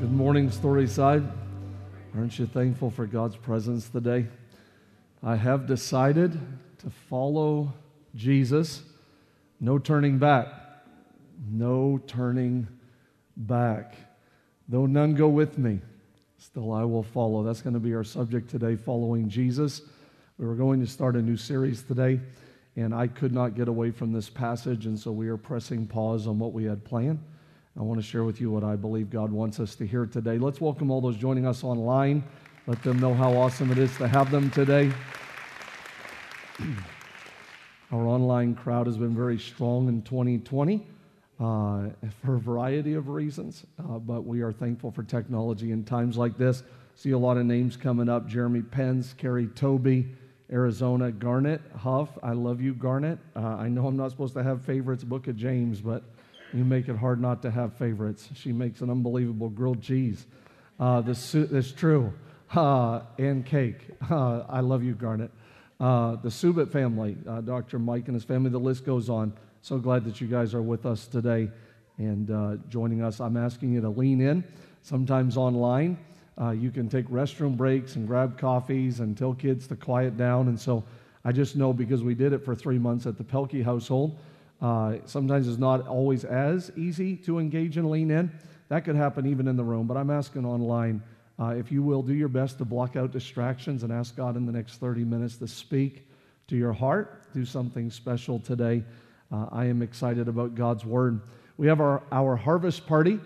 Good morning, Storyside. Aren't you thankful for God's presence today? I have decided to follow Jesus. No turning back. No turning back. Though none go with me, still I will follow. That's going to be our subject today, following Jesus. We were going to start a new series today, and I could not get away from this passage, and so we are pressing pause on what we had planned. I want to share with you what I believe God wants us to hear today. Let's welcome all those joining us online. Let them know how awesome it is to have them today. Our online crowd has been very strong in 2020 uh, for a variety of reasons, uh, but we are thankful for technology in times like this. See a lot of names coming up Jeremy Pence, Carrie Toby, Arizona, Garnet, Huff. I love you, Garnet. Uh, I know I'm not supposed to have favorites, Book of James, but you make it hard not to have favorites. She makes an unbelievable grilled cheese. Uh, this, that's true. Uh, and cake. Uh, I love you, Garnet. Uh, the Subit family, uh, Dr. Mike and his family, the list goes on. So glad that you guys are with us today and uh, joining us. I'm asking you to lean in. Sometimes online, uh, you can take restroom breaks and grab coffees and tell kids to quiet down. And so I just know because we did it for three months at the Pelkey household uh, sometimes it's not always as easy to engage and lean in. That could happen even in the room, but I'm asking online uh, if you will do your best to block out distractions and ask God in the next 30 minutes to speak to your heart. Do something special today. Uh, I am excited about God's word. We have our, our harvest party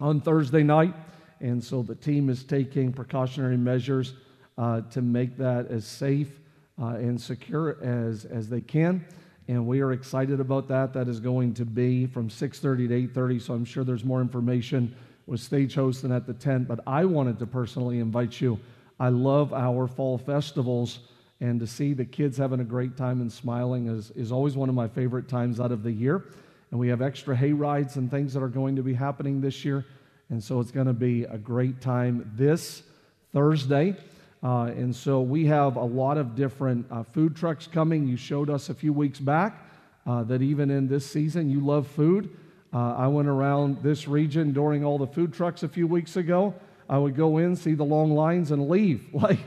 on Thursday night, and so the team is taking precautionary measures uh, to make that as safe uh, and secure as, as they can and we are excited about that. That is going to be from 6:30 to 8:30. So I'm sure there's more information with stage hosting at the tent. But I wanted to personally invite you. I love our fall festivals, and to see the kids having a great time and smiling is, is always one of my favorite times out of the year. And we have extra hay rides and things that are going to be happening this year. And so it's going to be a great time this Thursday. Uh, and so we have a lot of different uh, food trucks coming. You showed us a few weeks back uh, that even in this season, you love food. Uh, I went around this region during all the food trucks a few weeks ago. I would go in, see the long lines, and leave. Like,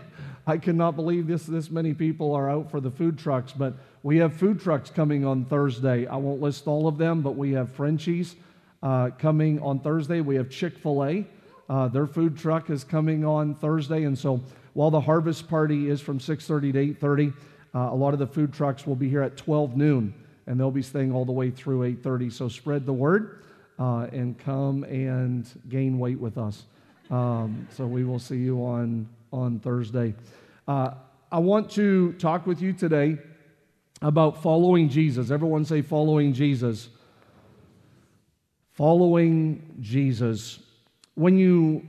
I cannot believe this, this many people are out for the food trucks. But we have food trucks coming on Thursday. I won't list all of them, but we have Frenchies uh, coming on Thursday. We have Chick fil A. Uh, their food truck is coming on Thursday. And so while the harvest party is from 6:30 to 8:30, uh, a lot of the food trucks will be here at 12 noon, and they'll be staying all the way through 8:30. So spread the word uh, and come and gain weight with us. Um, so we will see you on on Thursday. Uh, I want to talk with you today about following Jesus. Everyone say following Jesus. Following Jesus. When you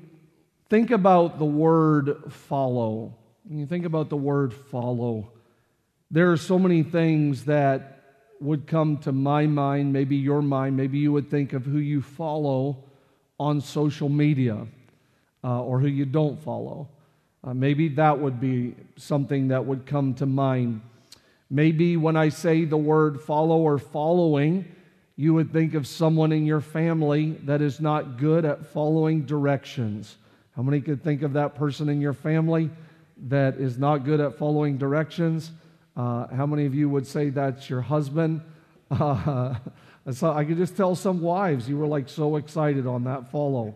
Think about the word follow. When you think about the word follow, there are so many things that would come to my mind, maybe your mind, maybe you would think of who you follow on social media uh, or who you don't follow. Uh, maybe that would be something that would come to mind. Maybe when I say the word follow or following, you would think of someone in your family that is not good at following directions. How many could think of that person in your family that is not good at following directions? Uh, how many of you would say that's your husband? Uh, so I could just tell some wives you were like so excited on that follow.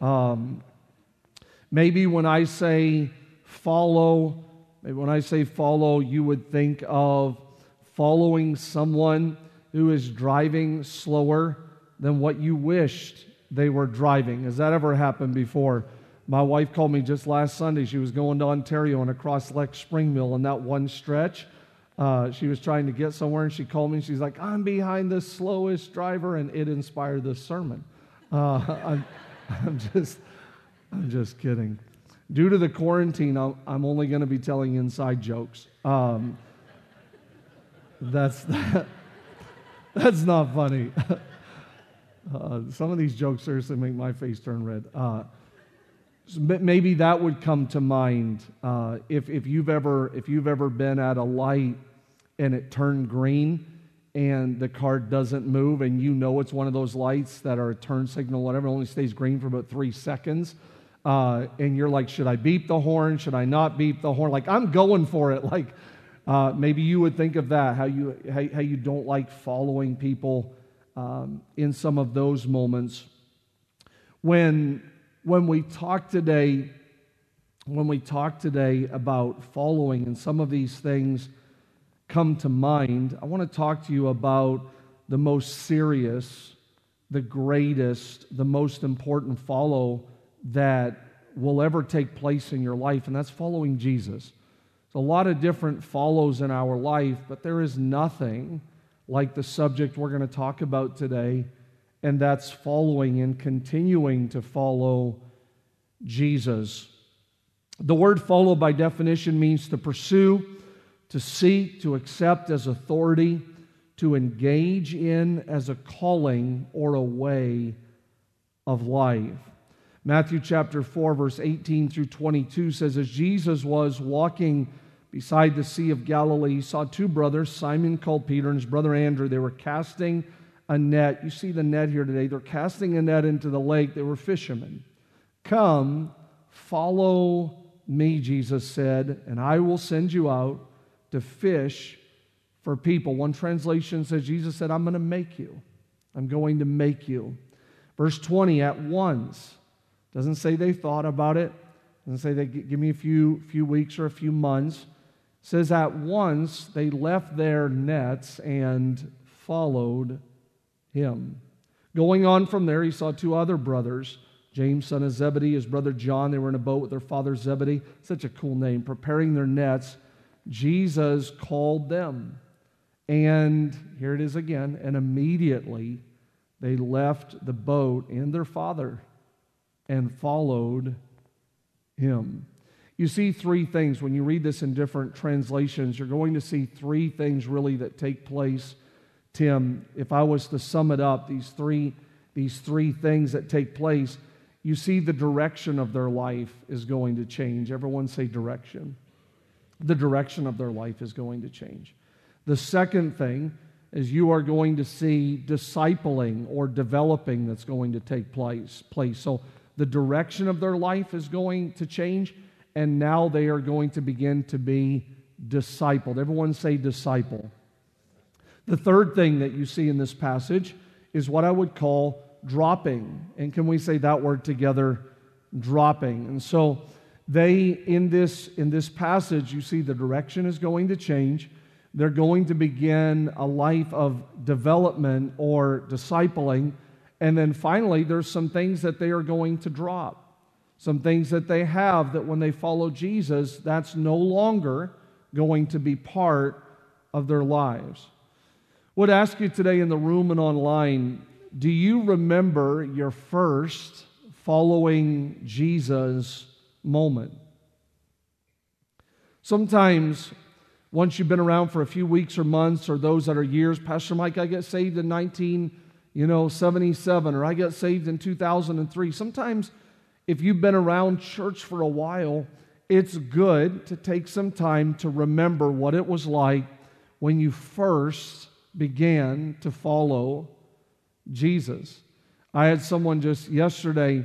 Um, maybe when I say follow, maybe when I say follow, you would think of following someone who is driving slower than what you wished they were driving. Has that ever happened before? My wife called me just last Sunday. She was going to Ontario and across Lake Springmill in that one stretch. Uh, she was trying to get somewhere and she called me and she's like, I'm behind the slowest driver, and it inspired this sermon. Uh, I'm, I'm, just, I'm just kidding. Due to the quarantine, I'm, I'm only going to be telling inside jokes. Um, that's that, that's not funny. Uh, some of these jokes seriously make my face turn red. Maybe that would come to mind uh, if, if, you've ever, if you've ever been at a light and it turned green and the car doesn't move, and you know it's one of those lights that are a turn signal, whatever, only stays green for about three seconds. Uh, and you're like, should I beep the horn? Should I not beep the horn? Like, I'm going for it. Like, uh, maybe you would think of that, how you, how, how you don't like following people um, in some of those moments. When, when we talk today, when we talk today about following, and some of these things come to mind, I want to talk to you about the most serious, the greatest, the most important follow that will ever take place in your life, and that's following Jesus. There's a lot of different follows in our life, but there is nothing like the subject we're going to talk about today, and that's following and continuing to follow Jesus. The word follow, by definition, means to pursue, to seek, to accept as authority, to engage in as a calling or a way of life. Matthew chapter 4, verse 18 through 22 says, As Jesus was walking beside the Sea of Galilee, he saw two brothers, Simon called Peter and his brother Andrew. They were casting a net. You see the net here today. They're casting a net into the lake. They were fishermen. Come, follow me, Jesus said, and I will send you out to fish for people. One translation says, Jesus said, I'm going to make you. I'm going to make you. Verse 20, at once doesn't say they thought about it. Doesn't say they give me a few, few weeks or a few months. Says at once they left their nets and followed him. Going on from there, he saw two other brothers, James, son of Zebedee, his brother John. They were in a boat with their father Zebedee. Such a cool name. Preparing their nets. Jesus called them. And here it is again. And immediately they left the boat and their father and followed him. You see three things. When you read this in different translations, you're going to see three things really that take place. Tim, if I was to sum it up, these three, these three things that take place, you see the direction of their life is going to change. Everyone say direction. The direction of their life is going to change. The second thing is you are going to see discipling or developing that's going to take place. place. So the direction of their life is going to change, and now they are going to begin to be discipled. Everyone say disciple. The third thing that you see in this passage is what I would call dropping. And can we say that word together? Dropping. And so they in this in this passage you see the direction is going to change. They're going to begin a life of development or discipling and then finally, there's some things that they are going to drop. Some things that they have that when they follow Jesus, that's no longer going to be part of their lives. Would ask you today in the room and online, do you remember your first following Jesus moment? Sometimes once you've been around for a few weeks or months or those that are years, Pastor Mike, I get saved in 19 you know, 77, or I got saved in 2003. Sometimes, if you've been around church for a while, it's good to take some time to remember what it was like when you first began to follow Jesus. I had someone just yesterday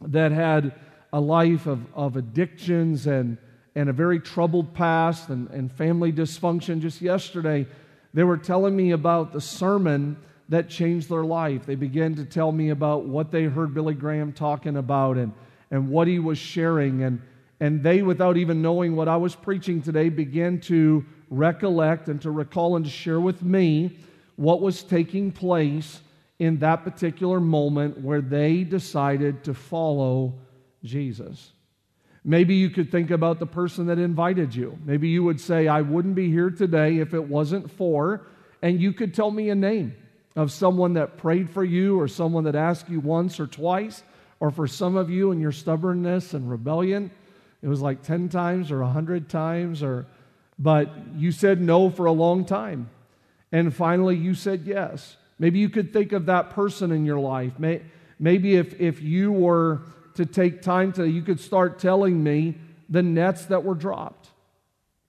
that had a life of, of addictions and, and a very troubled past and, and family dysfunction. Just yesterday, they were telling me about the sermon that changed their life. They began to tell me about what they heard Billy Graham talking about and, and what he was sharing. And, and they, without even knowing what I was preaching today, began to recollect and to recall and to share with me what was taking place in that particular moment where they decided to follow Jesus. Maybe you could think about the person that invited you. Maybe you would say, I wouldn't be here today if it wasn't for, and you could tell me a name of someone that prayed for you or someone that asked you once or twice, or for some of you in your stubbornness and rebellion, it was like 10 times or 100 times, or, but you said no for a long time. And finally, you said yes. Maybe you could think of that person in your life. Maybe if, if you were to take time today, you could start telling me the nets that were dropped.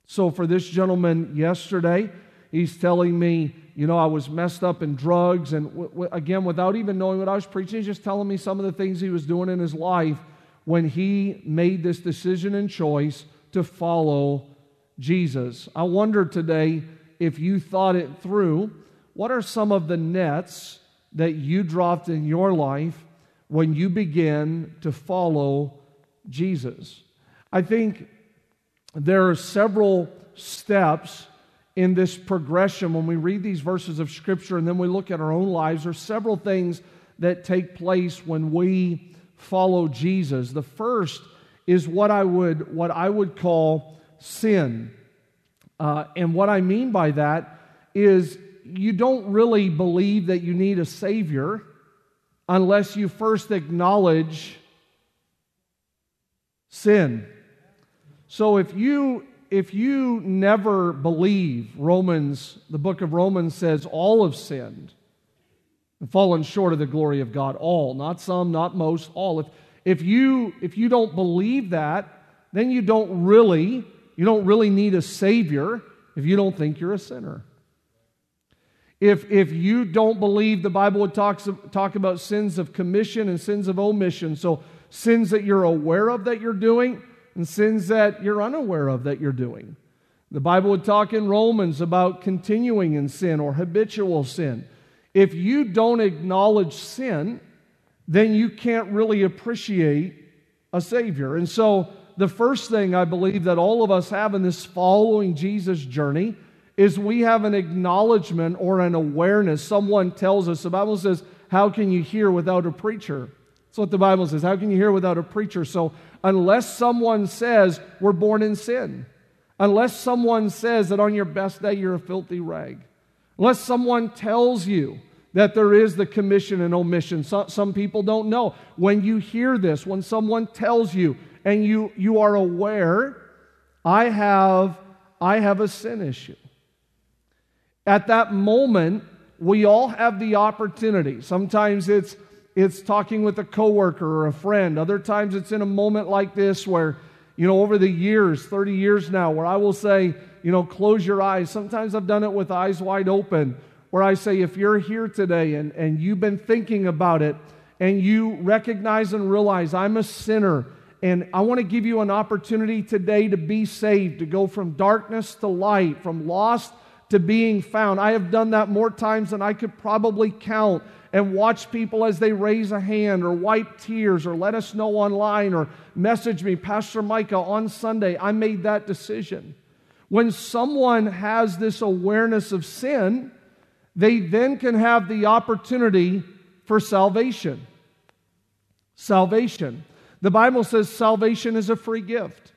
So for this gentleman yesterday, he's telling me you know, I was messed up in drugs. And w- w- again, without even knowing what I was preaching, he's just telling me some of the things he was doing in his life when he made this decision and choice to follow Jesus. I wonder today if you thought it through, what are some of the nets that you dropped in your life when you begin to follow Jesus? I think there are several steps in this progression when we read these verses of Scripture and then we look at our own lives. There's several things that take place when we follow Jesus. The first is what I would, what I would call sin. Uh, and what I mean by that is you don't really believe that you need a Savior unless you first acknowledge sin. So if you if you never believe Romans, the book of Romans says all have sinned and fallen short of the glory of God. All, not some, not most, all. If, if you if you don't believe that, then you don't really, you don't really need a savior if you don't think you're a sinner. If, if you don't believe the Bible would talks talk about sins of commission and sins of omission, so sins that you're aware of that you're doing, and sins that you're unaware of that you're doing. The Bible would talk in Romans about continuing in sin or habitual sin. If you don't acknowledge sin, then you can't really appreciate a Savior. And so, the first thing I believe that all of us have in this following Jesus journey is we have an acknowledgement or an awareness. Someone tells us, the Bible says, How can you hear without a preacher? That's what the Bible says. How can you hear without a preacher? So, unless someone says we're born in sin, unless someone says that on your best day you're a filthy rag, unless someone tells you that there is the commission and omission, some, people don't know. When you hear this, when someone tells you and you, you are aware, I have, I have a sin issue. At that moment, we all have the opportunity. Sometimes it's it's talking with a coworker or a friend. Other times it's in a moment like this where, you know, over the years, 30 years now, where I will say, you know, close your eyes. Sometimes I've done it with eyes wide open, where I say, if you're here today and, and you've been thinking about it and you recognize and realize I'm a sinner and I want to give you an opportunity today to be saved, to go from darkness to light, from lost to being found. I have done that more times than I could probably count and watch people as they raise a hand or wipe tears or let us know online or message me, Pastor Micah, on Sunday, I made that decision. When someone has this awareness of sin, they then can have the opportunity for salvation. Salvation. The Bible says salvation is a free gift.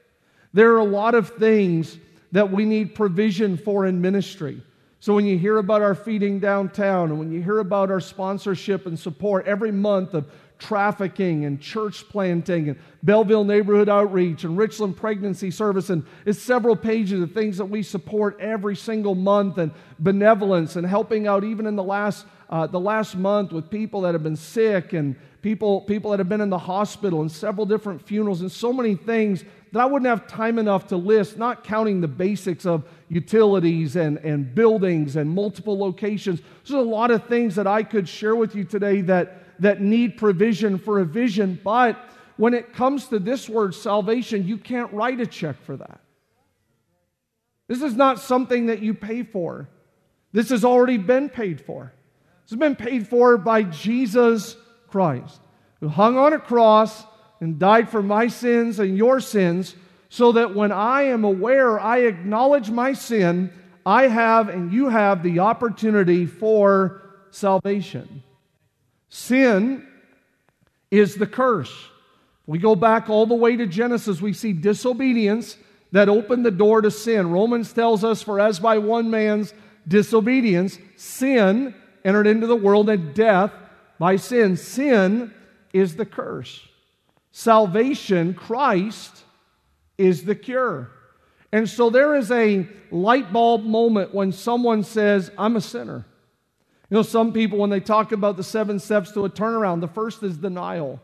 There are a lot of things that we need provision for in ministry. So when you hear about our feeding downtown and when you hear about our sponsorship and support every month of trafficking and church planting and Belleville neighborhood outreach and Richland pregnancy service and it's several pages of things that we support every single month and benevolence and helping out even in the last uh, the last month with people that have been sick and people people that have been in the hospital and several different funerals and so many things that I wouldn't have time enough to list, not counting the basics of utilities and, and buildings and multiple locations. There's a lot of things that I could share with you today that, that need provision for a vision, but when it comes to this word salvation, you can't write a check for that. This is not something that you pay for. This has already been paid for. Has been paid for by Jesus Christ, who hung on a cross and died for my sins and your sins, so that when I am aware, I acknowledge my sin, I have and you have the opportunity for salvation. Sin is the curse. We go back all the way to Genesis, we see disobedience that opened the door to sin. Romans tells us, For as by one man's disobedience, sin entered into the world, and death by sin. Sin is the curse. Salvation, Christ, is the cure. And so there is a light bulb moment when someone says, I'm a sinner. You know, some people, when they talk about the seven steps to a turnaround, the first is denial.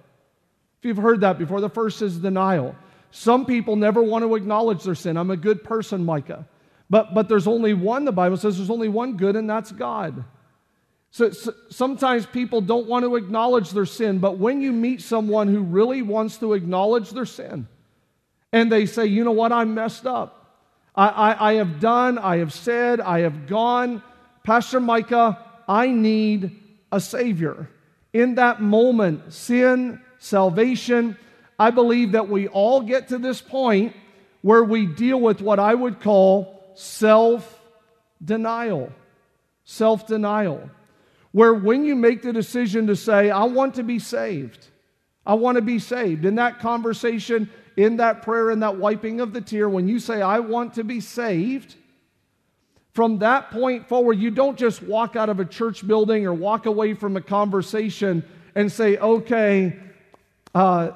If you've heard that before, the first is denial. Some people never want to acknowledge their sin. I'm a good person, Micah. But, but there's only one, the Bible says there's only one good, and that's God. So, so, sometimes people don't want to acknowledge their sin, but when you meet someone who really wants to acknowledge their sin, and they say, you know what, I'm messed up. I, I, I have done, I have said, I have gone. Pastor Micah, I need a Savior. In that moment, sin, salvation, I believe that we all get to this point where we deal with what I would call self denial. Self denial. Where when you make the decision to say, I want to be saved, I want to be saved, in that conversation, in that prayer, in that wiping of the tear, when you say, I want to be saved, from that point forward, you don't just walk out of a church building or walk away from a conversation and say, okay, uh,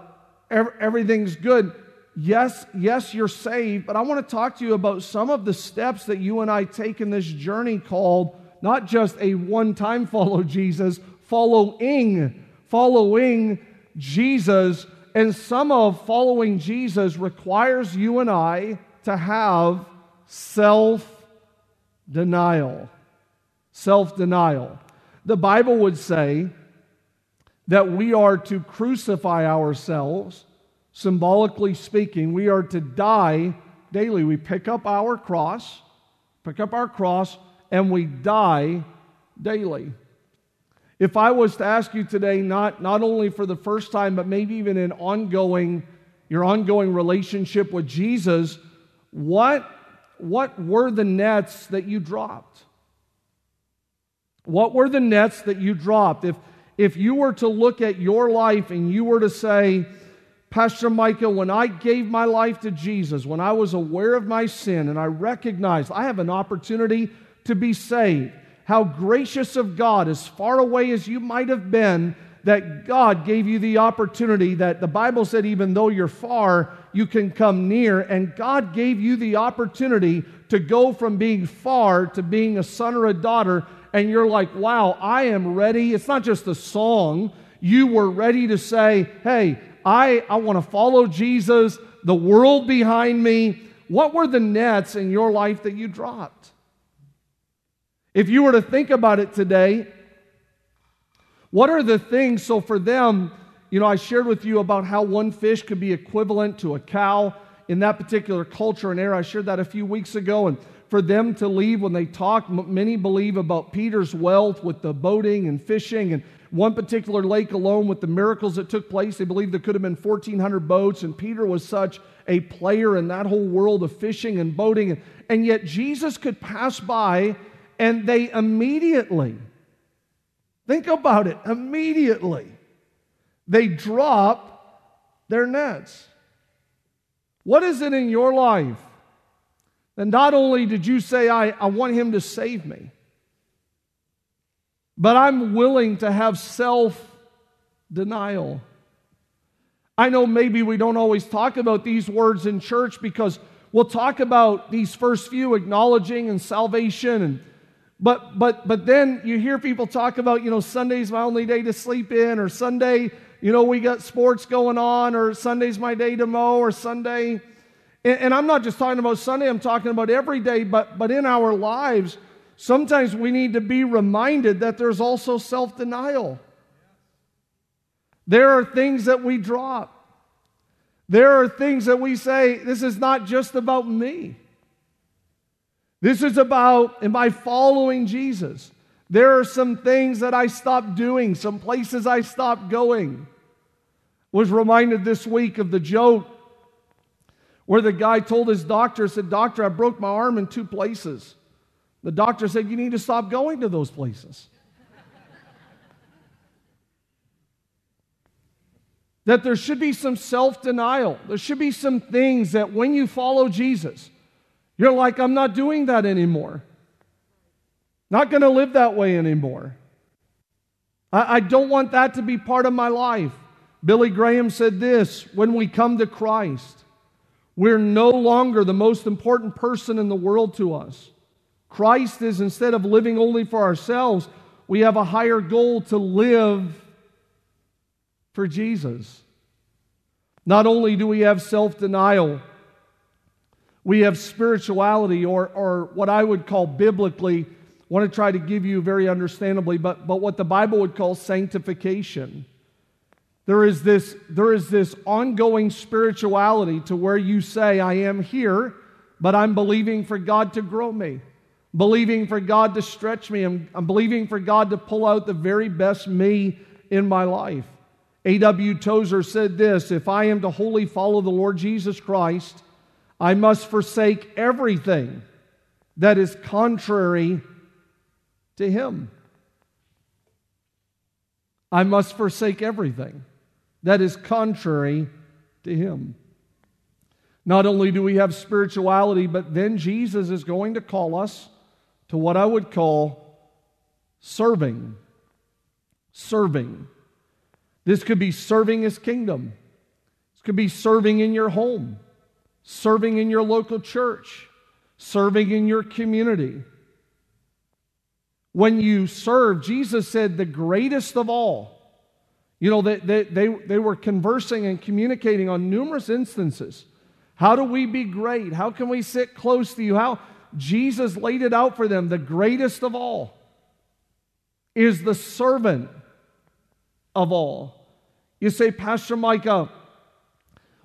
everything's good. Yes, yes, you're saved, but I want to talk to you about some of the steps that you and I take in this journey called not just a one time follow Jesus, following, following Jesus. And some of following Jesus requires you and I to have self denial. Self denial. The Bible would say that we are to crucify ourselves symbolically speaking, we are to die daily. We pick up our cross, pick up our cross, and we die daily. If I was to ask you today, not, not only for the first time, but maybe even in ongoing, your ongoing relationship with Jesus, what, what were the nets that you dropped? What were the nets that you dropped? If, if you were to look at your life and you were to say, Pastor Micah, when I gave my life to Jesus, when I was aware of my sin and I recognized I have an opportunity to be saved, how gracious of God, as far away as you might have been, that God gave you the opportunity that the Bible said, even though you're far, you can come near. And God gave you the opportunity to go from being far to being a son or a daughter. And you're like, wow, I am ready. It's not just a song. You were ready to say, hey, I, I want to follow Jesus, the world behind me. What were the nets in your life that you dropped? If you were to think about it today, what are the things? So, for them, you know, I shared with you about how one fish could be equivalent to a cow in that particular culture and era. I shared that a few weeks ago. And for them to leave when they talk, many believe about Peter's wealth with the boating and fishing and one particular lake alone with the miracles that took place. They believe there could have been 1,400 boats, and Peter was such a player in that whole world of fishing and boating. And yet Jesus could pass by, and they immediately, think about it, immediately, they drop their nets. What is it in your life? And not only did you say, I, I want him to save me, but I'm willing to have self denial. I know maybe we don't always talk about these words in church because we'll talk about these first few acknowledging and salvation and but but but then you hear people talk about you know Sunday's my only day to sleep in or Sunday you know we got sports going on or Sunday's my day to mow or Sunday and, and I'm not just talking about Sunday I'm talking about every day but but in our lives sometimes we need to be reminded that there's also self denial. There are things that we drop. There are things that we say, this is not just about me. This is about, am I following Jesus? There are some things that I stopped doing, some places I stopped going. Was reminded this week of the joke where the guy told his doctor, said, Doctor, I broke my arm in two places. The doctor said, You need to stop going to those places. that there should be some self denial. There should be some things that when you follow Jesus, you're like, I'm not doing that anymore. Not going to live that way anymore. I, I, don't want that to be part of my life. Billy Graham said this when we come to Christ, we're no longer the most important person in the world to us. Christ is instead of living only for ourselves, we have a higher goal to live for Jesus. Not only do we have self denial, We have spirituality, or, or what I would call biblically, want to try to give you very understandably, but, but what the Bible would call sanctification. There is, this, there is this ongoing spirituality to where you say, I am here, but I'm believing for God to grow me, believing for God to stretch me, I'm, I'm believing for God to pull out the very best me in my life. A.W. Tozer said this If I am to wholly follow the Lord Jesus Christ, I must forsake everything that is contrary to Him. I must forsake everything that is contrary to Him. Not only do we have spirituality, but then Jesus is going to call us to what I would call serving. Serving. This could be serving His kingdom, this could be serving in your home, serving in your local church, serving in your community. When you serve, Jesus said, the greatest of all you know, they, they, they, they were conversing and communicating on numerous instances. How do we be great? How can we sit close to you? How Jesus laid it out for them. The greatest of all is the servant of all. You say, Pastor Micah,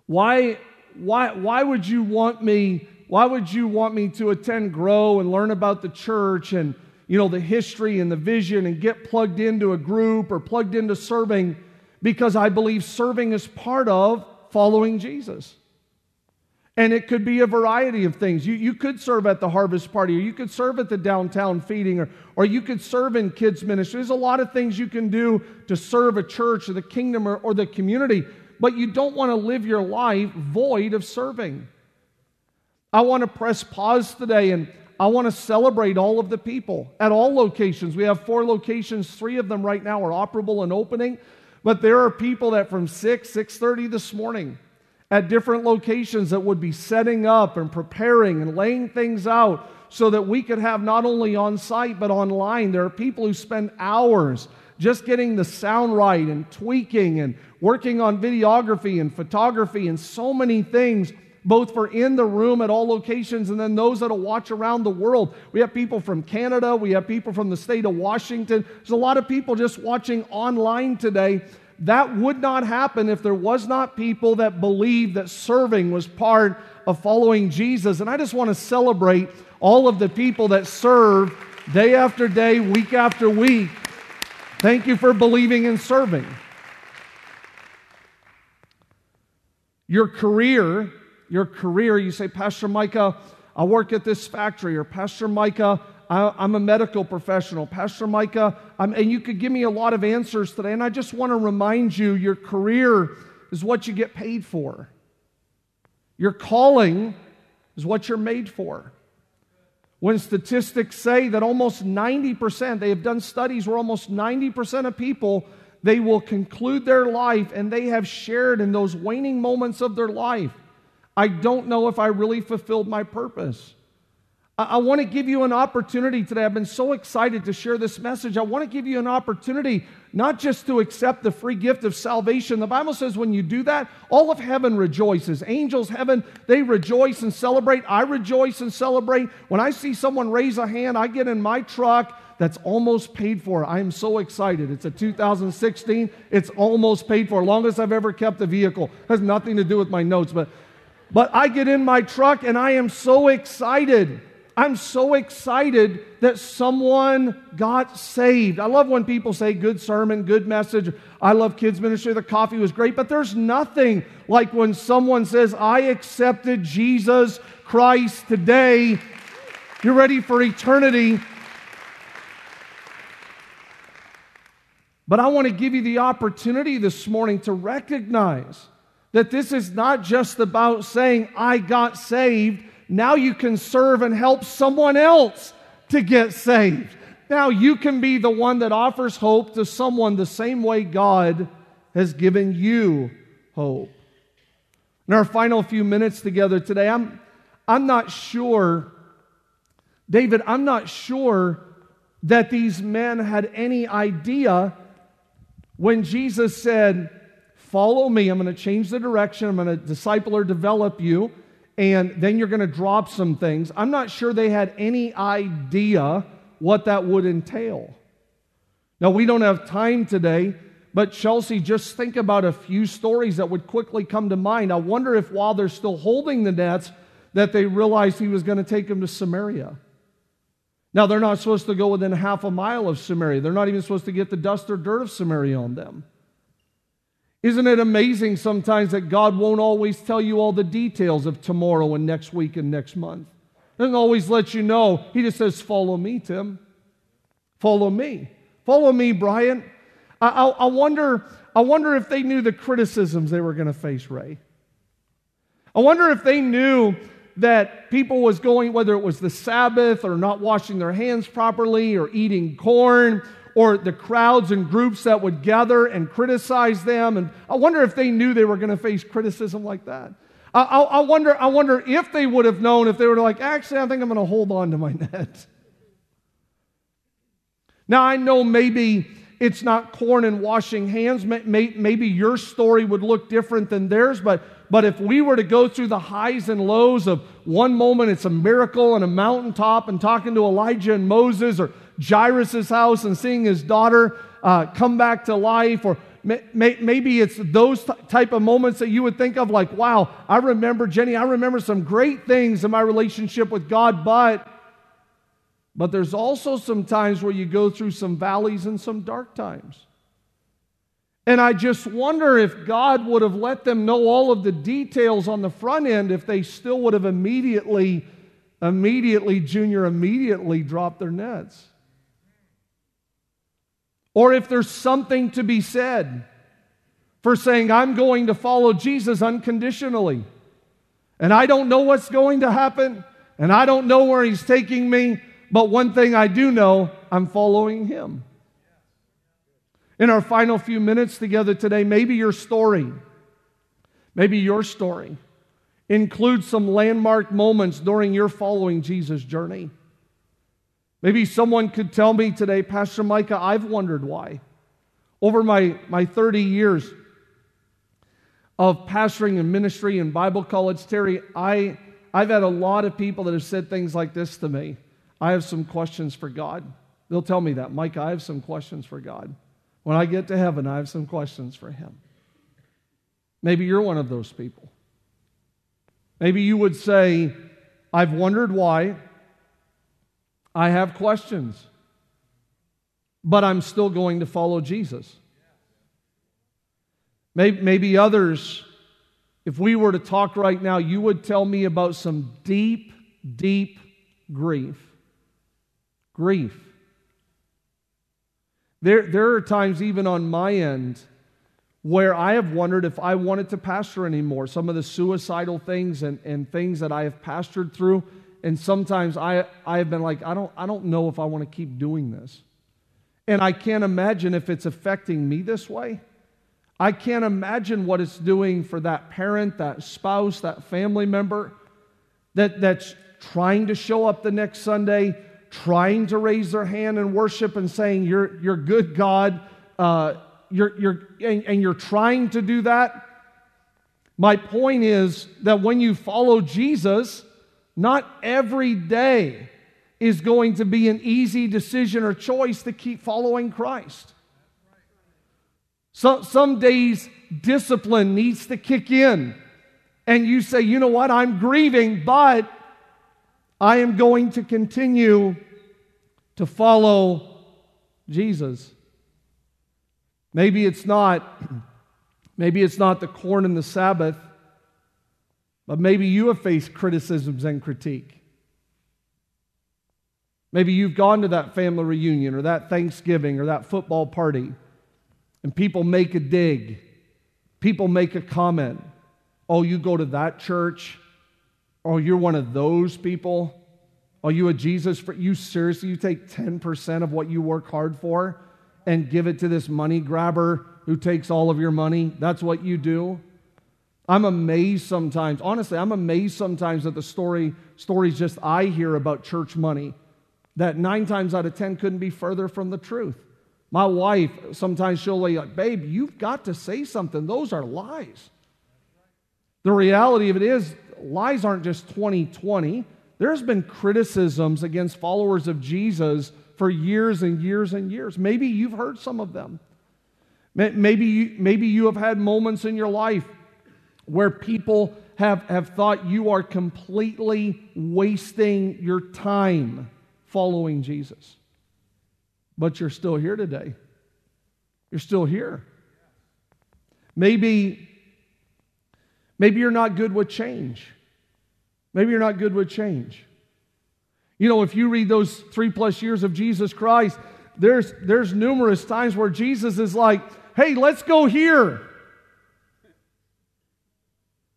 why, why, why would you want me? Why would you want me to attend Grow and learn about the church and you know, the history and the vision and get plugged into a group or plugged into serving because I believe serving is part of following Jesus. And it could be a variety of things. You, you could serve at the harvest party, or you could serve at the downtown feeding, or, or you could serve in kids' ministry. There's a lot of things you can do to serve a church or the kingdom or, or the community, but you don't want to live your life void of serving. I want to press pause today and I want to celebrate all of the people at all locations. We have four locations, three of them right now are operable and opening. But there are people that from 6, 6:30 this morning at different locations that would be setting up and preparing and laying things out so that we could have not only on site but online. There are people who spend hours just getting the sound right and tweaking and working on videography and photography and so many things both for in the room at all locations and then those that'll watch around the world. We have people from Canada, we have people from the state of Washington. There's a lot of people just watching online today. That would not happen if there was not people that believed that serving was part of following Jesus. And I just want to celebrate all of the people that serve day after day, week after week. Thank you for believing in serving. Your career your career. You say, Pastor Micah, I work at this factory, or Pastor Micah, I, am a medical professional. Pastor Micah, I'm, and you could give me a lot of answers today. And I just want to remind you your career is what you get paid for, your calling is what you're made for. When statistics say that almost 90%, they have done studies where almost 90% of people they will conclude their life and they have shared in those waning moments of their life I don't know if I really fulfilled my purpose. I, want to give you an opportunity today. I've been so excited to share this message. I want to give you an opportunity not just to accept the free gift of salvation. The Bible says when you do that, all of heaven rejoices. Angels, heaven, they rejoice and celebrate. I rejoice and celebrate. When I see someone raise a hand, I get in my truck that's almost paid for. I am so excited. It's a 2016. It's almost paid for. Longest I've ever kept a vehicle. Has nothing to do with my notes, but but I get in my truck and I am so excited. I'm so excited that someone got saved. I love when people say good sermon, good message. I love kids' ministry. The coffee was great. But there's nothing like when someone says, I accepted Jesus Christ today. You're ready for eternity. But I want to give you the opportunity this morning to recognize that this is not just about saying, I got saved. Now you can serve and help someone else to get saved. Now you can be the one that offers hope to someone the same way God has given you hope. In our final few minutes together today, I'm, I'm not sure, David, I'm not sure that these men had any idea when Jesus said, Follow me. I'm going to change the direction. I'm going to disciple or develop you. And then you're going to drop some things. I'm not sure they had any idea what that would entail. Now, we don't have time today, but Chelsea, just think about a few stories that would quickly come to mind. I wonder if while they're still holding the nets, that they realized he was going to take them to Samaria. Now, they're not supposed to go within half a mile of Samaria. They're not even supposed to get the dust or dirt of Samaria on them. Isn't it amazing sometimes that God won't always tell you all the details of tomorrow and next week and next month? Doesn't always let you know. He just says, Follow me, Tim. Follow me. Follow me, Brian. I, I, I wonder, I wonder if they knew the criticisms they were going to face, Ray. I wonder if they knew that people was going, whether it was the Sabbath or not washing their hands properly or eating corn or the crowds and groups that would gather and criticize them. And I wonder if they knew they were going to face criticism like that. I, I, I, wonder, I wonder if they would have known if they were like, actually, I think I'm going to hold on to my net. Now, I know maybe it's not corn and washing hands. Maybe your story would look different than theirs, but, but if we were to go through the highs and lows of one moment it's a miracle on a mountaintop and talking to Elijah and Moses, or Jairus' house and seeing his daughter uh, come back to life, or may, may, maybe it's those t- type of moments that you would think of like, wow, I remember, Jenny, I remember some great things in my relationship with God, but but there's also some times where you go through some valleys and some dark times. And I just wonder if God would have let them know all of the details on the front end if they still would have immediately, immediately, Junior, immediately dropped their nets. Or if there's something to be said for saying, I'm going to follow Jesus unconditionally. And I don't know what's going to happen, and I don't know where he's taking me, but one thing I do know, I'm following him. In our final few minutes together today, maybe your story, maybe your story includes some landmark moments during your following Jesus journey. Maybe someone could tell me today, Pastor Micah, I've wondered why. Over my, my 30 years of pastoring and ministry and Bible college, Terry, I, I've had a lot of people that have said things like this to me. I have some questions for God. They'll tell me that, Mike, I have some questions for God. When I get to heaven, I have some questions for Him. Maybe you're one of those people. Maybe you would say, I've wondered why. I have questions, but I'm still going to follow Jesus. Maybe, others, if we were to talk right now, you would tell me about some deep, deep grief grief. There, there are times, even on my end, where I have wondered if I wanted to pastor anymore. Some of the suicidal things and, and things that I have pastored through. And sometimes I, I have been like, I don't, I don't know if I want to keep doing this. And I can't imagine if it's affecting me this way. I can't imagine what it's doing for that parent, that spouse, that family member that, that's trying to show up the next Sunday, trying to raise their hand and worship and saying, You're, you're good, God, uh, you're, you're, and, and you're trying to do that. My point is that when you follow Jesus, not every day is going to be an easy decision or choice to keep following Christ. So, some days, discipline needs to kick in. And you say, you know what, I'm grieving, but I am going to continue to follow Jesus. Maybe it's not maybe it's not the corn and the Sabbath, but maybe you have faced criticisms and critique. Maybe you've gone to that family reunion or that Thanksgiving or that football party and people make a dig. People make a comment. Oh, you go to that church? Oh, you're one of those people? Are you a Jesus you seriously you take 10% of what you work hard for and give it to this money grabber who takes all of your money? That's what you do? I'm amazed sometimes. Honestly, I'm amazed sometimes at the story stories just I hear about church money that 9 times out of 10 couldn't be further from the truth. My wife sometimes she'll be like, "Babe, you've got to say something. Those are lies." The reality of it is lies aren't just 2020. There's been criticisms against followers of Jesus for years and years and years. Maybe you've heard some of them. Maybe you, maybe you have had moments in your life where people have, have thought you are completely wasting your time following Jesus. But you're still here today. You're still here. Maybe, maybe you're not good with change. Maybe you're not good with change. You know, if you read those three plus years of Jesus Christ, there's, there's numerous times where Jesus is like, hey, let's go here.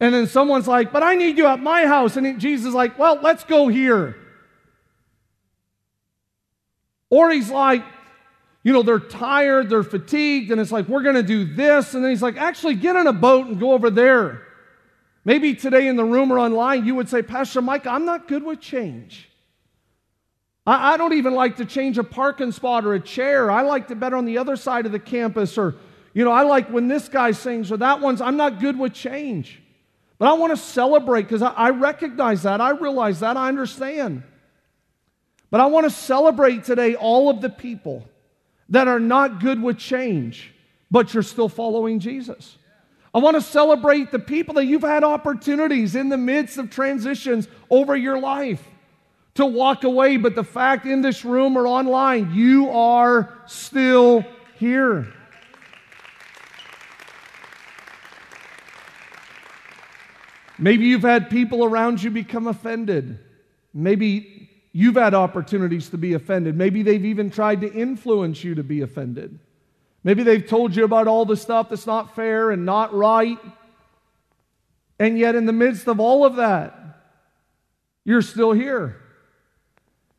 And then someone's like, but I need you at my house. And Jesus is like, well, let's go here. Or he's like, you know, they're tired, they're fatigued, and it's like, we're going to do this. And then he's like, actually, get in a boat and go over there. Maybe today in the room or online, you would say, Pastor Mike, I'm not good with change. I, I don't even like to change a parking spot or a chair. I like it better on the other side of the campus, or, you know, I like when this guy sings or that one's, I'm not good with change. But I want to celebrate because I, I recognize that. I realize that. I understand. But I want to celebrate today all of the people that are not good with change, but you're still following Jesus. I want to celebrate the people that you've had opportunities in the midst of transitions over your life to walk away, but the fact in this room or online, you are still here. Maybe you've had people around you become offended. Maybe you've had opportunities to be offended. Maybe they've even tried to influence you to be offended. Maybe they've told you about all the stuff that's not fair and not right. And yet, in the midst of all of that, you're still here.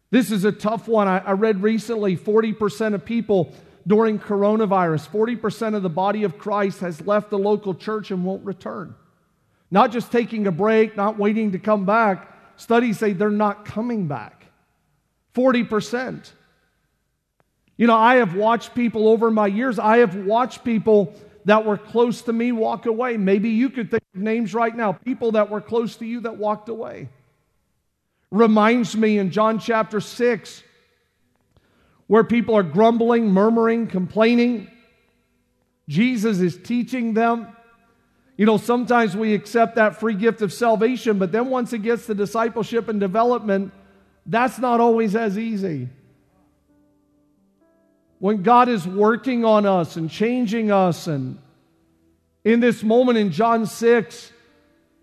This is a tough one. I, I read recently 40% of people during coronavirus, 40% of the body of Christ has left the local church and won't return. Not just taking a break, not waiting to come back. Studies say they're not coming back. 40%. You know, I have watched people over my years, I have watched people that were close to me walk away. Maybe you could think of names right now, people that were close to you that walked away. Reminds me in John chapter 6, where people are grumbling, murmuring, complaining. Jesus is teaching them. You know, sometimes we accept that free gift of salvation, but then once it gets to discipleship and development, that's not always as easy. When God is working on us and changing us, and in this moment in John 6,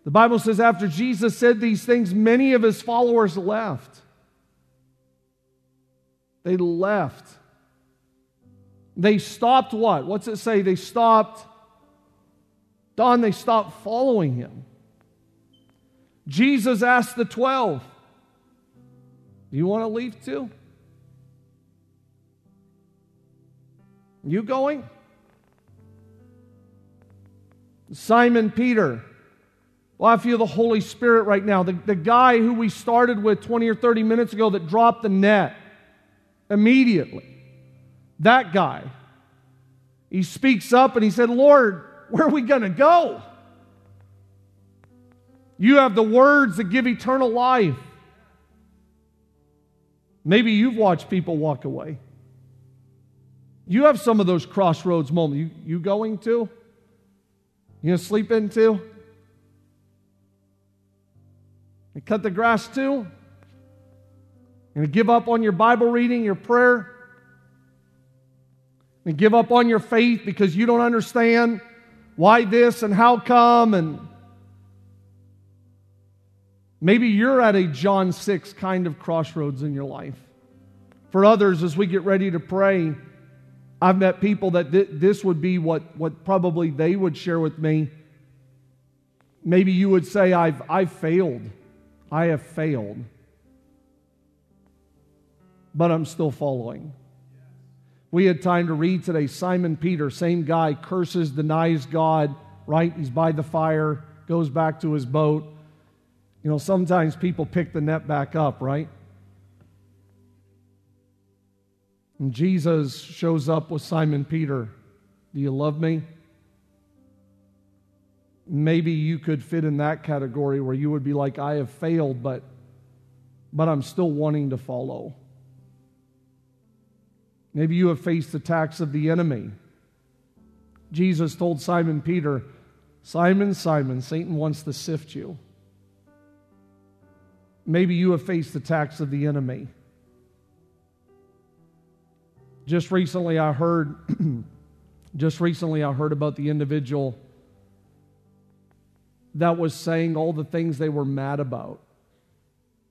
the Bible says after Jesus said these things, many of his followers left. They left. They stopped what? What's it say? They stopped Don, they stopped following him. Jesus asked the 12, Do you want to leave too? You going? Simon Peter. Well, I feel the Holy Spirit right now. The, the guy who we started with 20 or 30 minutes ago that dropped the net immediately. That guy. He speaks up and he said, Lord, where are we going to go? You have the words that give eternal life. Maybe you've watched people walk away. You have some of those crossroads moments. You, you going to? You going to sleep in too? You cut the grass too? You give up on your Bible reading, your prayer? And give up on your faith because you don't understand why this and how come? And maybe you're at a John 6 kind of crossroads in your life. For others, as we get ready to pray, I've met people that th- this would be what, what probably they would share with me. Maybe you would say, I've, I've failed. I have failed. But I'm still following. We had time to read today Simon Peter, same guy, curses, denies God, right? He's by the fire, goes back to his boat. You know, sometimes people pick the net back up, right? And Jesus shows up with Simon Peter. Do you love me? Maybe you could fit in that category where you would be like, I have failed, but, but I'm still wanting to follow. Maybe you have faced attacks of the enemy. Jesus told Simon Peter, Simon, Simon, Satan wants to sift you. Maybe you have faced attacks of the enemy. Just recently I heard just recently I heard about the individual that was saying all the things they were mad about.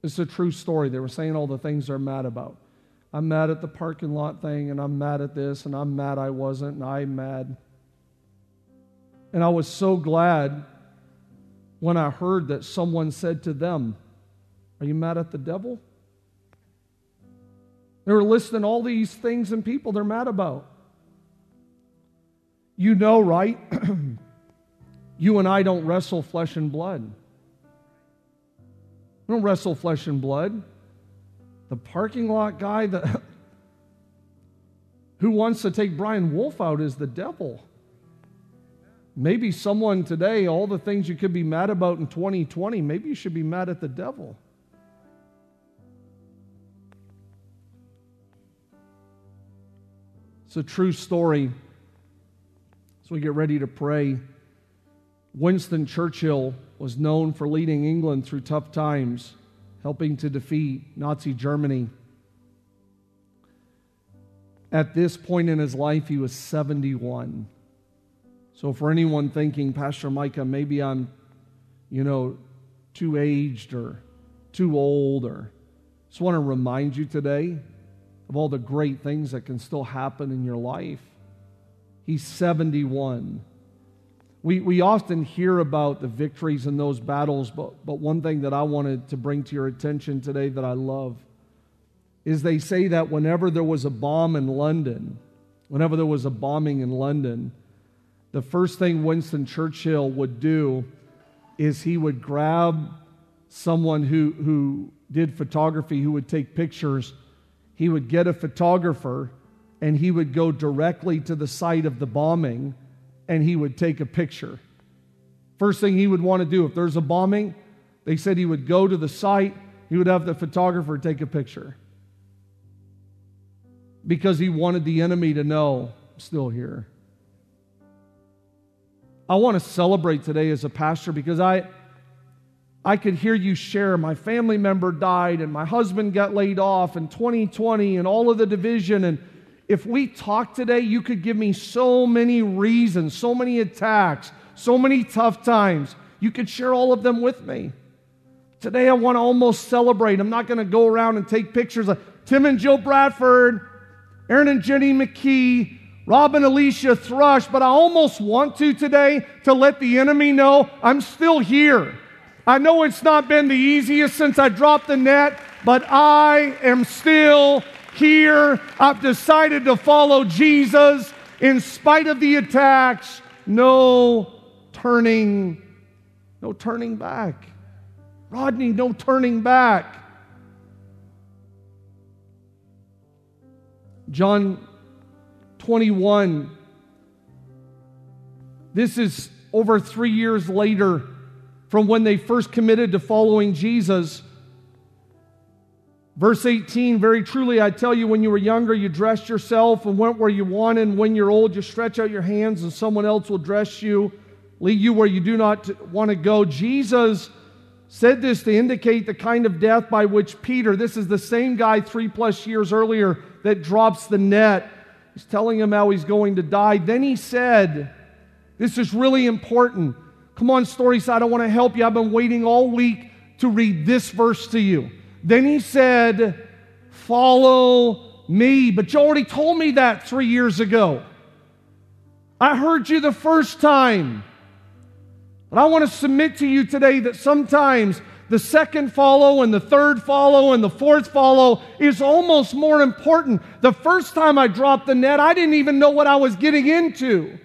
It's a true story. They were saying all the things they're mad about. I'm mad at the parking lot thing, and I'm mad at this, and I'm mad I wasn't, and I'm mad. And I was so glad when I heard that someone said to them, Are you mad at the devil? They were listing all these things and people they're mad about. You know, right? you and I don't wrestle flesh and blood. We don't wrestle flesh and blood. The parking lot guy that who wants to take Brian Wolf out is the devil. Maybe someone today, all the things you could be mad about in 2020, maybe you should be mad at the devil. It's a true story. As we get ready to pray, Winston Churchill was known for leading England through tough times, helping to defeat Nazi Germany. At this point in his life, he was 71. So, for anyone thinking, Pastor Micah, maybe I'm, you know, too aged or too old, or just want to remind you today of all the great things that can still happen in your life. He's 71. We, we often hear about the victories in those battles, but, but one thing that I wanted to bring to your attention today that I love is they say that whenever there was a bomb in London, whenever there was a bombing in London, the first thing Winston Churchill would do is he would grab someone who, who did photography, who would take pictures. He would get a photographer and he would go directly to the site of the bombing and he would take a picture. First thing he would want to do if there's a bombing, they said he would go to the site, he would have the photographer take a picture. Because he wanted the enemy to know, I'm still here. I want to celebrate today as a pastor because I I could hear you share my family member died and my husband got laid off in 2020 and all of the division and if we talk today, you could give me so many reasons, so many attacks, so many tough times. You could share all of them with me. Today, I want to almost celebrate. I'm not going to go around and take pictures of Tim and Jill Bradford, Aaron and Jenny McKee, Rob and Alicia Thrush, but I almost want to today to let the enemy know I'm still here. I know it's not been the easiest since I dropped the net, but I am still here. I've decided to follow Jesus in spite of the attacks. No turning, no turning back. Rodney, no turning back. John 21. This is over three years later from when they first committed to following Jesus. Verse 18, very truly I tell you, when you were younger, you dressed yourself and went where you wanted. And when you're old, you stretch out your hands and someone else will dress you, lead you where you do not want to go. Jesus said this to indicate the kind of death by which Peter, this is the same guy three plus years earlier that drops the net, he's telling him how he's going to die. Then he said, This is really important. Come on, Storyside, I don't want to help you. I've been waiting all week to read this verse to you. Then he said, Follow me. But you already told me that three years ago. I heard you the first time. But I want to submit to you today that sometimes the second follow and the third follow and the fourth follow is almost more important. The first time I dropped the net, I didn't even know what I was getting into.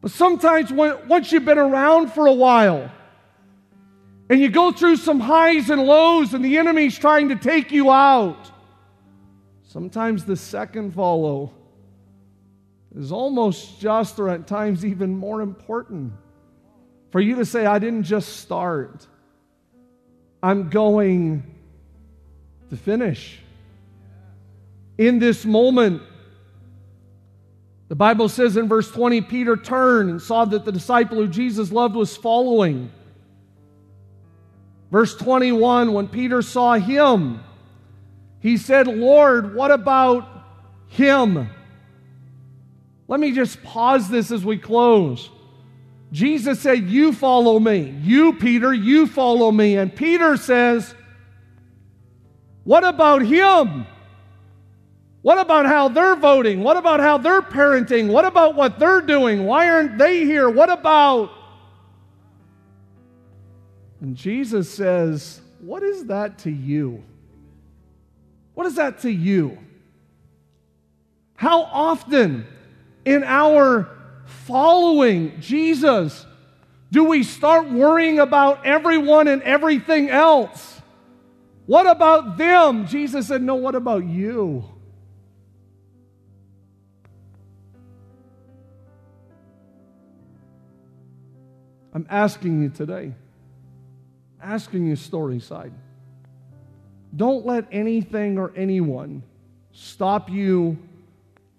But sometimes when, once you've been around for a while, and you go through some highs and lows, and the enemy's trying to take you out. Sometimes the second follow is almost just or at times even more important. For you to say, I didn't just start, I'm going to finish. In this moment, the Bible says in verse 20, Peter turned and saw that the disciple who Jesus loved was following. Verse 21, when Peter saw him, he said, Lord, what about him? Let me just pause this as we close. Jesus said, You follow me. You, Peter, you follow me. And Peter says, What about him? What about how they're voting? What about how they're parenting? What about what they're doing? Why aren't they here? What about? And Jesus says, What is that to you? What is that to you? How often in our following Jesus do we start worrying about everyone and everything else? What about them? Jesus said, No, what about you? I'm asking you today, asking you, Storyside, don't let anything or anyone stop you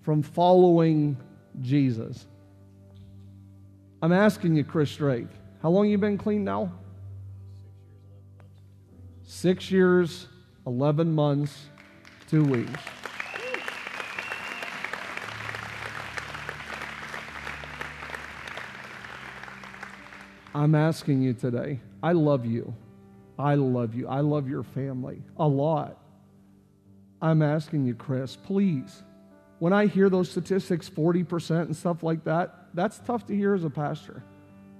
from following Jesus. I'm asking you, Chris Drake, how long you been clean now? Six years, 11 months, two weeks. I'm asking you today. I love you. I love you. I love your family a lot. I'm asking you, Chris, please. When I hear those statistics, 40% and stuff like that, that's tough to hear as a pastor.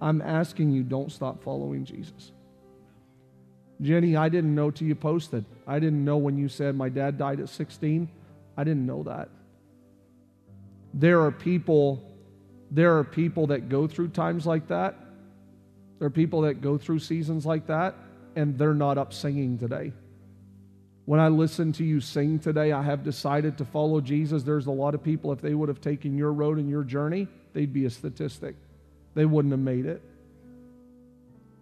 I'm asking you, don't stop following Jesus. Jenny, I didn't know till you posted. I didn't know when you said my dad died at 16. I didn't know that. There are people, there are people that go through times like that there are people that go through seasons like that and they're not up singing today. When I listen to you sing today, I have decided to follow Jesus. There's a lot of people, if they would have taken your road and your journey, they'd be a statistic. They wouldn't have made it.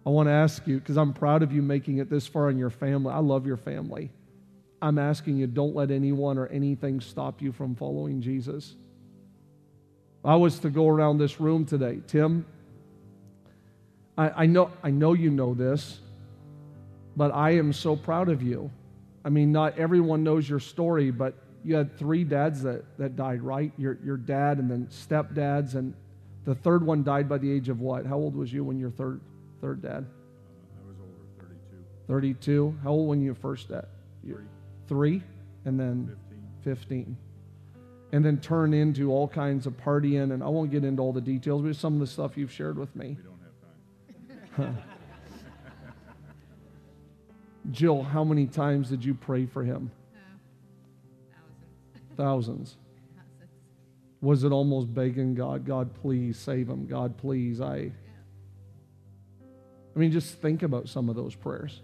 I want to ask you, because I'm proud of you making it this far in your family. I love your family. I'm asking you, don't let anyone or anything stop you from following Jesus. I was to go around this room today. Tim, I, I, know, I know you know this, but I am so proud of you. I mean, not everyone knows your story, but you had three dads that, that died, right? Your, your dad and then stepdads, and the third one died by the age of what? How old was you when your third, third dad? I was over 32. 32. How old when you first dad? Three. Three, and then 15. 15 and then turn into all kinds of partying and i won't get into all the details but some of the stuff you've shared with me Jill, how many times did you pray for him? thousands. Thousands. Thousands. Was it almost begging God, God, please save him? God, please, I. Yeah. I mean, just think about some of those prayers.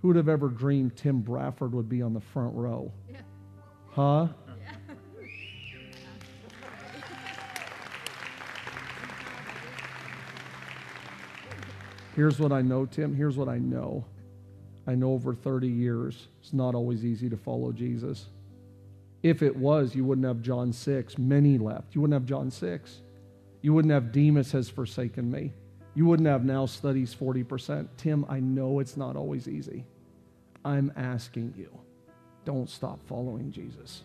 Who would have ever dreamed Tim Bradford would be on the front row? Yeah. Huh? Here's what I know, Tim. Here's what I know. I know over 30 years, it's not always easy to follow Jesus. If it was, you wouldn't have John 6, many left. You wouldn't have John 6. You wouldn't have Demas has forsaken me. You wouldn't have now studies 40%. Tim, I know it's not always easy. I'm asking you, don't stop following Jesus.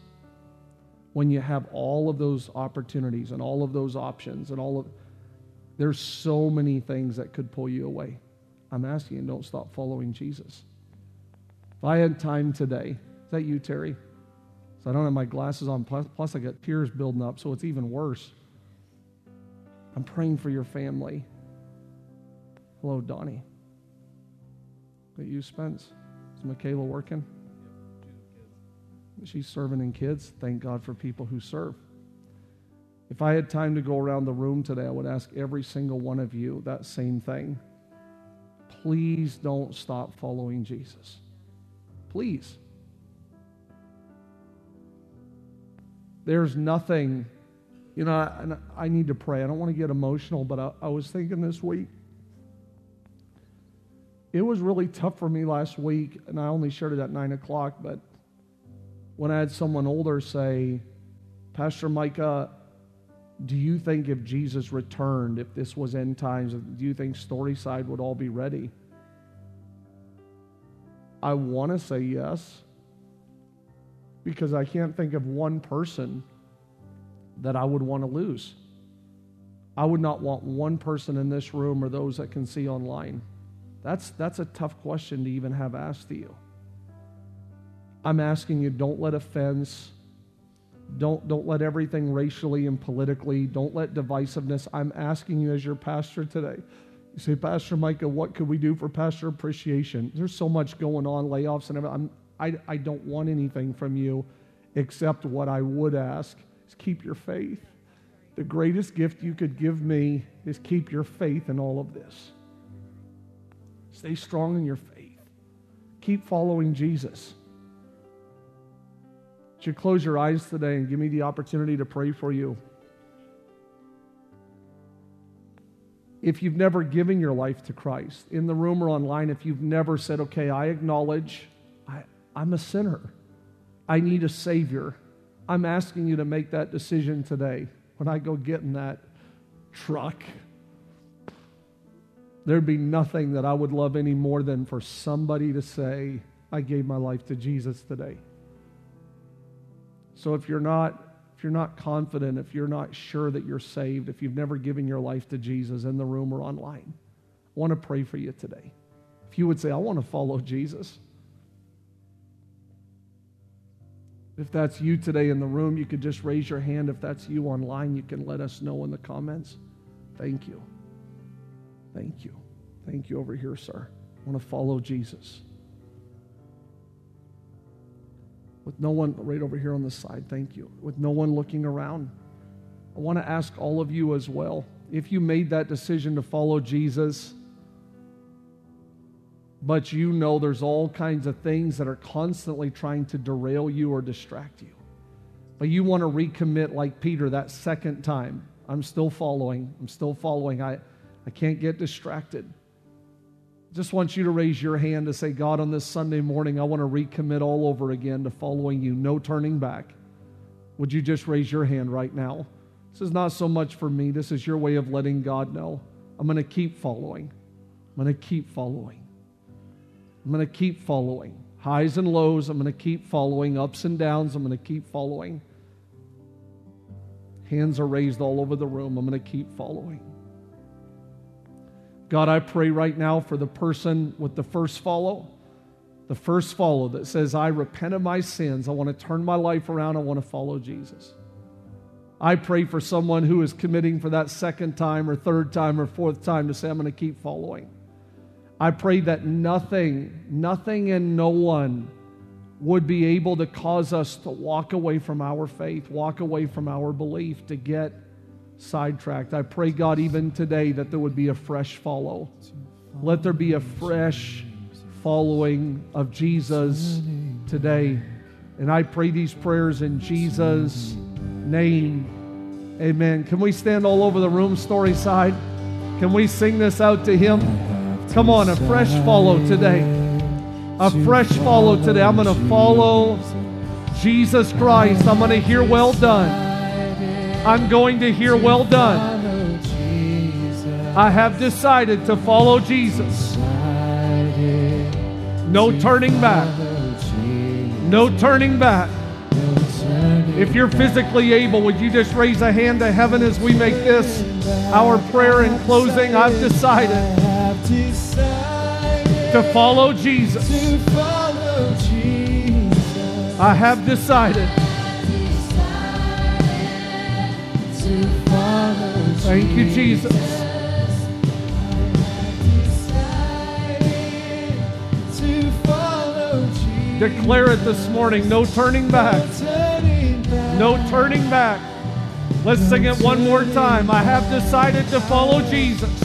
When you have all of those opportunities and all of those options and all of there's so many things that could pull you away. I'm asking you, don't stop following Jesus. If I had time today, is that you, Terry? So I don't have my glasses on, plus, plus I got tears building up, so it's even worse. I'm praying for your family. Hello, Donnie. That you, Spence? Is Michaela working? She's serving in kids. Thank God for people who serve. If I had time to go around the room today, I would ask every single one of you that same thing. Please don't stop following Jesus. Please. There's nothing You know, I, and I need to pray. I don't want to get emotional, but I, I was thinking this week. It was really tough for me last week, and I only shared it at 9 o'clock, but when I had someone older say, Pastor Micah, do you think if Jesus returned, if this was end times, do you think Storyside would all be ready? I want to say yes because I can't think of one person that I would want to lose. I would not want one person in this room or those that can see online. That's, that's a tough question to even have asked to you. I'm asking you don't let offense, don't, don't let everything racially and politically, don't let divisiveness. I'm asking you as your pastor today. You say, Pastor Micah, what could we do for pastor appreciation? There's so much going on, layoffs and everything. I, I don't want anything from you except what I would ask is keep your faith. The greatest gift you could give me is keep your faith in all of this. Stay strong in your faith. Keep following Jesus. You close your eyes today and give me the opportunity to pray for you? If you've never given your life to Christ, in the room or online, if you've never said, okay, I acknowledge I, I'm a sinner, I need a Savior, I'm asking you to make that decision today. When I go get in that truck, there'd be nothing that I would love any more than for somebody to say, I gave my life to Jesus today. So if you're not if you're not confident, if you're not sure that you're saved, if you've never given your life to Jesus in the room or online, I want to pray for you today. If you would say, I want to follow Jesus. If that's you today in the room, you could just raise your hand. If that's you online, you can let us know in the comments. Thank you. Thank you. Thank you over here, sir. I want to follow Jesus. With no one right over here on the side, thank you, with no one looking around. I want to ask all of you as well if you made that decision to follow Jesus, but you know there's all kinds of things that are constantly trying to derail you or distract you, but you want to recommit like Peter that second time. I'm still following. I'm still following. I, I can't get distracted just want you to raise your hand to say, God, on this Sunday morning, I want to recommit all over again to following you, no turning back. Would you just raise your hand right now? This is not so much for me. This is your way of letting God know. I'm going to keep following. I'm going to keep following. I'm going to keep following. Highs and lows, I'm going to keep following. Ups and downs, I'm going to keep following. Hands are raised all over the room. I'm going to keep following. God, I pray right now for the person with the first follow, the first follow that says, I repent of my sins. I want to turn my life around. I want to follow Jesus. I pray for someone who is committing for that second time or third time or fourth time to say, I'm going to keep following. I pray that nothing, nothing and no one would be able to cause us to walk away from our faith, walk away from our belief, to get sidetracked. I pray, God, even today that there would be a fresh follow. Let there be a fresh following of Jesus today. And I pray these prayers in Jesus' name. Amen. Can we stand all over the room, Storyside? Can we sing this out to Him? Come on, a fresh follow today. A fresh follow today. I'm going to follow Jesus Christ. I'm going to hear well done. I'm going to hear, Well done. I have decided to follow Jesus. No turning back. No turning back. If you're physically able, would you just raise a hand to heaven as we make this our prayer in closing? I've decided to follow Jesus. I have decided Thank you, Jesus. Declare it this morning. No turning back. No turning back. Let's sing it one more time. I have decided to follow Jesus.